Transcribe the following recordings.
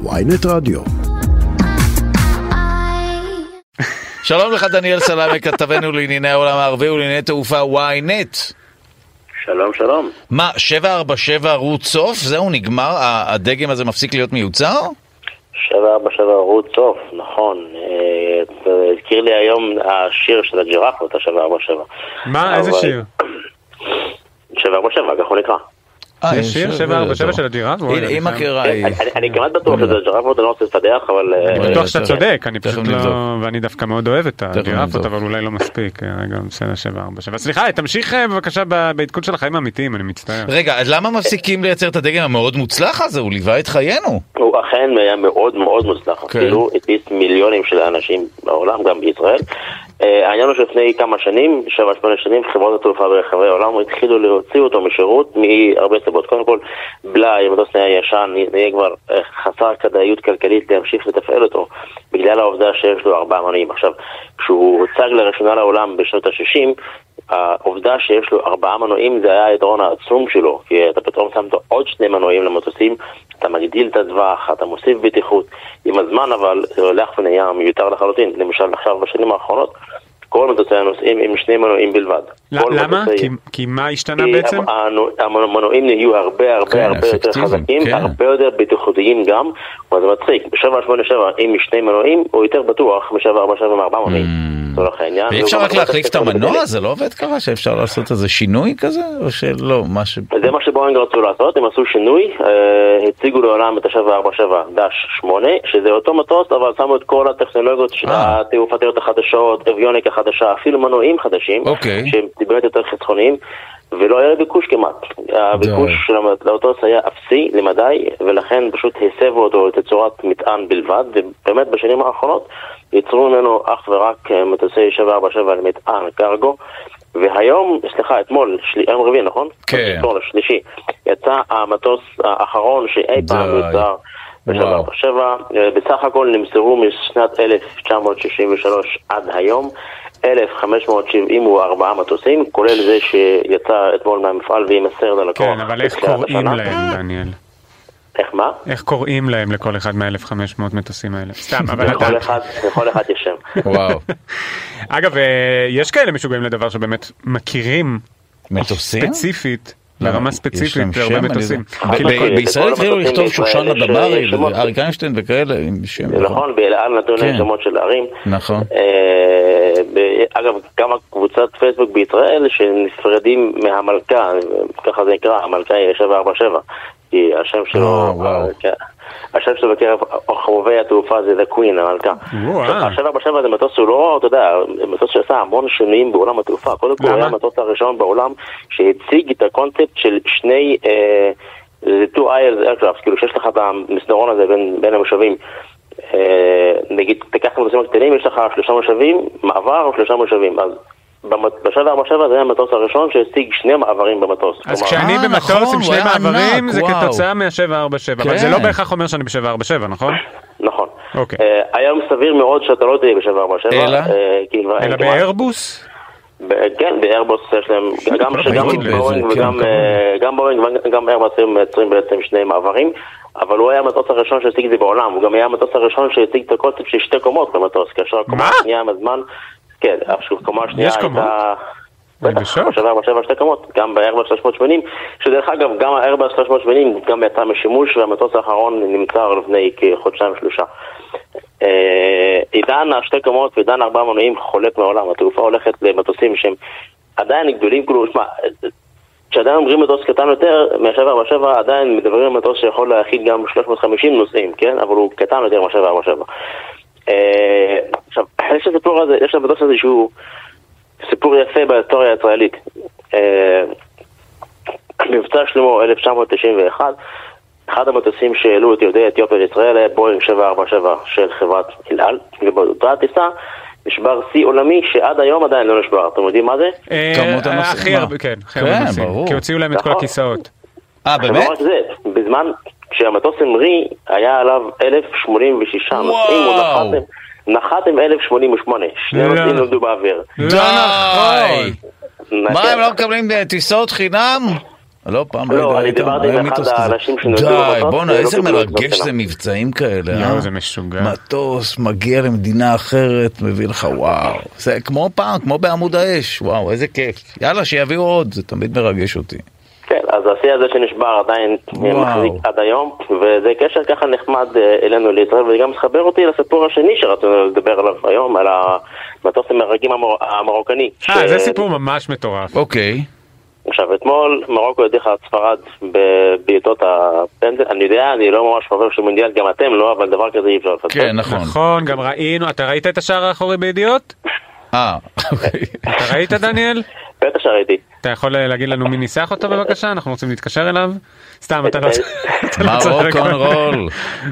ויינט רדיו. שלום לך דניאל סלאמי, כתבנו לענייני העולם הערבי ולענייני תעופה ynet. שלום, שלום. מה, 747 ערוץ סוף? זהו, נגמר? הדגם הזה מפסיק להיות מיוצר? 747 ערוץ סוף, נכון. אה, הזכיר לי היום השיר של הג'ירפות, ה-747. מה, איזה שיר? 747, כך הוא נקרא. אה, יש שיר 747 של הג'ירף? קרה היא. אני- אני כמעט בטוח שזה הג'ירפות, אני לא רוצה לפתח, אבל... אה, אני בטוח שאתה צודק, אני פשוט. לא... ואני דווקא מאוד אוהב את הג'ירפות. אבל אולי לא מספיק. אה, רגע, בסדר, 747. סליחה, תמשיך אה, בבקשה בעדכון של החיים האמיתיים, אני מצטער. רגע, אז למה מפסיקים לייצר את הדגם המאוד מוצלח הזה? הוא ליווה את חיינו. הוא אכן היה מאוד מאוד מוצלח. אפילו הטיס מיליונים של אנשים בעולם, גם בישראל. אה, העניין הוא שלפני כמה שנים, שבע שמונה שנים, חברות התעופה ברחבי העולם התחילו להוציא אותו משירות מהרבה סיבות. קודם כל, בלאי, מטוס נהיה ישן, נהיה כבר אה, חסר כדאיות כלכלית להמשיך לתפעל אותו, בגלל העובדה שיש לו ארבעה מנועים. עכשיו, כשהוא הוצג לראשונה לעולם בשנות ה-60, העובדה שיש לו ארבעה מנועים זה היה היתרון העצום שלו, כי אתה פתאום שמת עוד שני מנועים למטוסים, אתה מגדיל את הטווח, אתה מוסיף בטיחות, עם הזמן אבל זה הולך ונהיה מיותר לחלוטין, למשל עכשיו בשנים האחרונות, כל מטוסי הנוסעים עם שני מנועים בלבד. למה? מטוסי- כי- כי מה השתנה כי בעצם? המנו- המנועים נהיו הרבה הרבה כן, הרבה יותר חזקים, כן. הרבה יותר בטיחותיים גם, אבל זה מצחיק, ב-787 עם שני מנועים הוא יותר בטוח מ-747 עם ארבעה מנועים. לצורך העניין. ואי אפשר רק להחליף את המנוע? זה לא עובד ככה? שאפשר לעשות איזה שינוי כזה? או שלא? מה ש... זה מה שבואינג רצו לעשות, הם עשו שינוי, אה, הציגו לעולם את ה-747-8, שזה אותו מטוס, אבל שמו את כל הטכנולוגיות, של אה. התעופתיות החדשות, אביוניקה חדשה, אפילו מנועים חדשים, אוקיי. שהם באמת יותר חסכוניים, ולא היה ביקוש כמעט. הביקוש של המטוס היה אפסי למדי, ולכן פשוט הסבו אותו לתצורת מטען בלבד, ובאמת בשנים האחרונות ייצרו ממנו אך ורק אה, מטוסי 747 למטען קרגו. והיום, סליחה, אתמול, של... יום רביעי, נכון? כן. אתמול, השלישי, יצא המטוס האחרון שאי פעם. יוצר וואו. בשבע, בסך הכל נמסרו משנת 1963 עד היום 1,574 מטוסים, כולל זה שיצא אתמול מהמפעל ויימסר ללקוח. כן, אבל איך קוראים. להם, דניאל? איך מה? איך קוראים להם לכל אחד מה-1500 מטוסים האלה? סתם, אבל אתה... לכל אחד, יש שם. וואו. אגב, אה, יש כאלה משוגעים לדבר שבאמת מכירים מטוסים? ספציפית, לא, ברמה יש ספציפית, שם, מטוסים. בישראל התחילו לכתוב שושנה אה, שמות. אריק איינשטיין וכאלה, עם שם. נכון, באל על נתנו להם כן. שמות של ערים. נכון. אגב, גם קבוצת פייסבוק בישראל שנפרדים מהמלכה, ככה זה נקרא, המלכה היא 747, כי השם שלו, אה. כן, השם שלו בקרב חובבי התעופה זה The Queen, המלכה. וואו. ה-747 זה מטוס שהוא לא, אתה יודע, מטוס שעשה המון שינויים בעולם התעופה. קודם כל הוא? היה המטוס הראשון בעולם שהציג את הקונספט של שני, אה, זה two aisles aircraft, כאילו שיש לך את המסדרון הזה בין, בין המושבים. אה, נגיד, תיקח את המטוסים הקטנים, יש לך שלושה מושבים, מעבר או שלושה מושבים. אז ב-747 זה היה המטוס הראשון שהציג שני מעברים במטוס. אז כלומר, כשאני אה, במטוס נכון, עם שני מעברים, ענק, זה וואו. כתוצאה מה-747, אבל כן. זה לא בהכרח אומר שאני ב-747, נכון? נכון. אוקיי. אה, היום סביר מאוד שאתה לא תהיה ב-747. אלא? אה, כי כבר אין אלא כמעט- באיירבוס? כן, באיירבוס יש להם, גם בואינג וגם כן, אה, איירבוס הם מייצרים בעצם שני מעברים, אבל הוא היה המטוס הראשון שהציג את זה בעולם, הוא גם היה המטוס הראשון שהציג את הקונספט של שתי קומות במטוס, כאשר הקומה מה? השנייה עם הזמן, כן, עכשיו הקומה השנייה יש קומות? הייתה... בטח. בשבע בשבע שתי קומות, גם באיירבוס 380, שדרך אגב, גם האיירבוס 380 גם יצא משימוש, והמטוס האחרון נמכר לפני כחודשיים שלושה. אה, עידן השתי קומות ועידן ארבעה מנועים חולק מהעולם, התעופה הולכת למטוסים שהם עדיין גדולים, כאילו, שמע, כשעדיין אומרים מטוס קטן יותר, מה-747 עדיין מדברים על מטוס שיכול להכיל גם 350 נוסעים, כן? אבל הוא קטן יותר מה-747. אה, עכשיו, יש לסיפור הזה, יש למטוס הזה שהוא סיפור יפה בהיסטוריה הישראלית. אה, מבצע שלמה 1991, אחד המטוסים שהעלו את יהודי אתיופיה לישראל היה בואינג 747 של חברת אל על, ובאותה טיסה נשבר שיא עולמי שעד היום עדיין לא נשבר. אתם יודעים מה זה? אה, כמות אה, הנוסעים, הכי מה? הרבה, כן, הכי כן, הרבה נוסעים. ברור. כי הוציאו להם את כל נכון. הכיסאות. אה, ולא באמת? רק זה, בזמן כשהמטוס המריא היה עליו 1,086 נוסעים, הוא וואו. נחת עם- נחת עם 1,088, שני לא. נוסעים נולדו באוויר. לא די! נכון. מה, הם לא מקבלים אה, טיסות חינם? לא, פעם לא, אני היית- דיברתי עם אחד. האנשים שנולדו די, במטוס, בואנה, ולא איזה מרגש. זה מבצעים כאלה, אה? זה משוגע. מטוס מגיע למדינה אחרת, מביא לך וואו. זה כמו פעם, כמו בעמוד האש, וואו, איזה כיף. יאללה, שיביאו עוד, זה תמיד מרגש אותי. כן, אז השיא הזה שנשבר עדיין וואו. מחזיק עד היום, וזה קשר ככה נחמד אה, אלינו לישראל, וזה גם מחבר אותי לסיפור השני שרצינו לדבר עליו היום, על המטוס המרגים. המרוקני. אה, זה סיפור ממש מטורף. אוקיי, עכשיו, אתמול מרוקו הדיחה את ספרד בבעיטות הפנדל, אני יודע, אני לא ממש חבר של מונדיאל, גם אתם לא, אבל דבר כזה אי אפשר לפספס. כן, נכון. נכון, גם ראינו, אתה ראית את השער האחורי בידיעות? אה, אוקיי. אתה ראית דניאל? בטח שראיתי. אתה יכול אה, להגיד לנו מי ניסח אותו בבקשה? אנחנו רוצים להתקשר אליו? סתם, אתה לא אתה מה לא צריך- רוק און רול?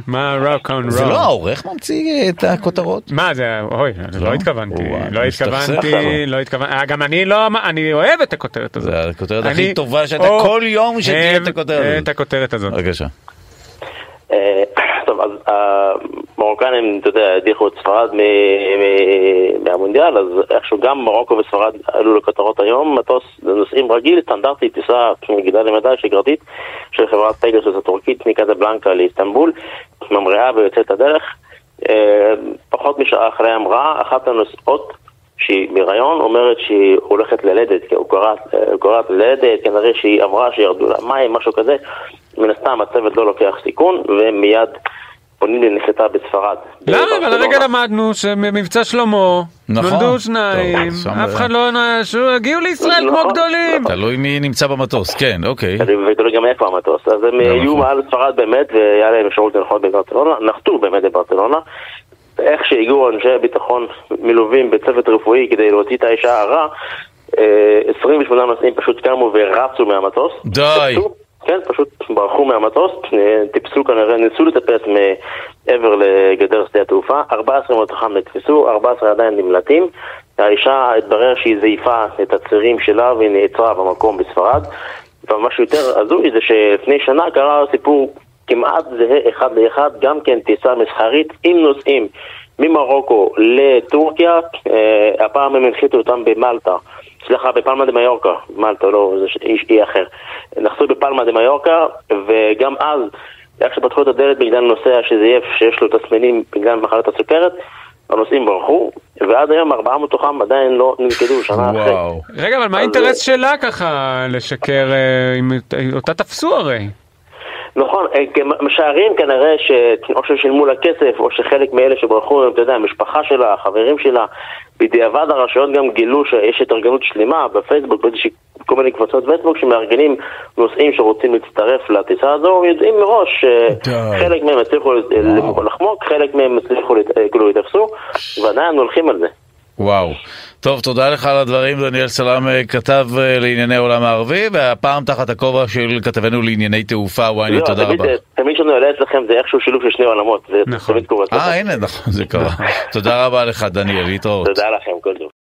מה רוק און זה רול? לא העורך ממציא את הכותרות? מה זה, אוי, לא? לא התכוונתי, לא התכוונתי. לא התכוונתי, אה, גם אני לא, אני אוהב את הכותרת הזאת. זה הכותרת אני הכי טובה שאתה כל יום שתהיה את הכותרת הזאת. את הכותרת הזאת. בבקשה. אה, טוב, אז המרוקנים, אתה יודע, הדיחו את ספרד מהמונדיאל, אז איכשהו גם מרוקו וספרד עלו לכותרות היום. מטוס נוסעים רגיל, סטנדרטי, טיסה מגידה למדי שגרתית של חברת פגסוס הטורקית מקזבלנקה לאיסטנבול, ממריאה ויוצאת הדרך. אה, פחות משעה אחרי אמרה, אחת הנוסעות שהיא בהיריון אומרת שהיא הולכת ללדת, כי הוא הוא קוראת ללדת, כנראה שהיא עברה, שירדו לה מים, משהו כזה. מן הסתם הצוות לא לוקח סיכון, והם מיד פונים לנחיתה בספרד. למה? אבל. הרגע למדנו שמבצע שלמה, נכון. נולדו שניים, טוב, אף. אחד לא, הגיעו לישראל כמו נכון, גדולים. תלוי מי נמצא במטוס, כן, אוקיי. ותלוי גם איפה המטוס. אז הם גם יהיו נכון. מעל ספרד באמת, והיה להם אפשרות לנחות בברצלונה, נחתו באמת בברצלונה. איך שהגיעו אנשי הביטחון מלווים בצוות רפואי כדי להוציא את האישה הרע, אה, 28 נוסעים פשוט קמו ורצו מהמטוס. די. כן, פשוט ברחו מהמטוס, אה, טיפסו כנראה, ניסו לטפס מעבר לגדר שדה התעופה, 14 מתוכם נתפסו, 14 עדיין נמלטים. האישה התברר שהיא זייפה את הצירים שלה והיא נעצרה במקום בספרד. ומה שיותר הזוי זה שלפני שנה קרה סיפור כמעט זהה אחד לאחד, גם כן טיסה מסחרית עם נוסעים ממרוקו לטורקיה, אה, הפעם הם הנחיתו אותם במלטה, סליחה, בפלמה דה מיורקה, מלטה לא, זה איש אי אחר. נחתו בפלמה דה מיורקה, וגם אז, איך שפתחו את הדלת בגלל נוסע שזייף שיש לו תסמינים בגלל מחלת הסוכרת, הנוסעים ברחו, ועד היום ארבעה מתוכם עדיין לא נלכדו שנה אחרי. רגע, אבל מה האינטרס שלה ככה לשקר, אה, אם אותה תפסו הרי? נכון, אה, משערים כנראה שאו ששילמו לה כסף, או שחלק מאלה שברחו, אתה יודע, המשפחה שלה, החברים שלה, בדיעבד הרשויות גם גילו שיש התארגנות שלמה בפייסבוק, באיזושהי כל מיני קבוצות פייסבוק שמארגנים נוסעים שרוצים להצטרף לטיסה הזו, יודעים מראש. שחלק מהם הצליחו. לחמוק, חלק מהם הצליחו, אה, כאילו התאפסו, ועדיין הולכים על זה. וואו. טוב, תודה לך על הדברים, דניאל סלאם אה, כתב אה, לענייני העולם הערבי, והפעם תחת הכובע של כתבנו לענייני תעופה, וואי, לא, תודה תמיד, רבה. אה, תמיד כשאני עולה אצלכם זה איכשהו שילוב של שני עולמות, זה נכון. תמיד קורה. אה, הנה, נכון, זה קרה. תודה רבה לך, דניאל, להתראות. תודה לכם, כל טוב.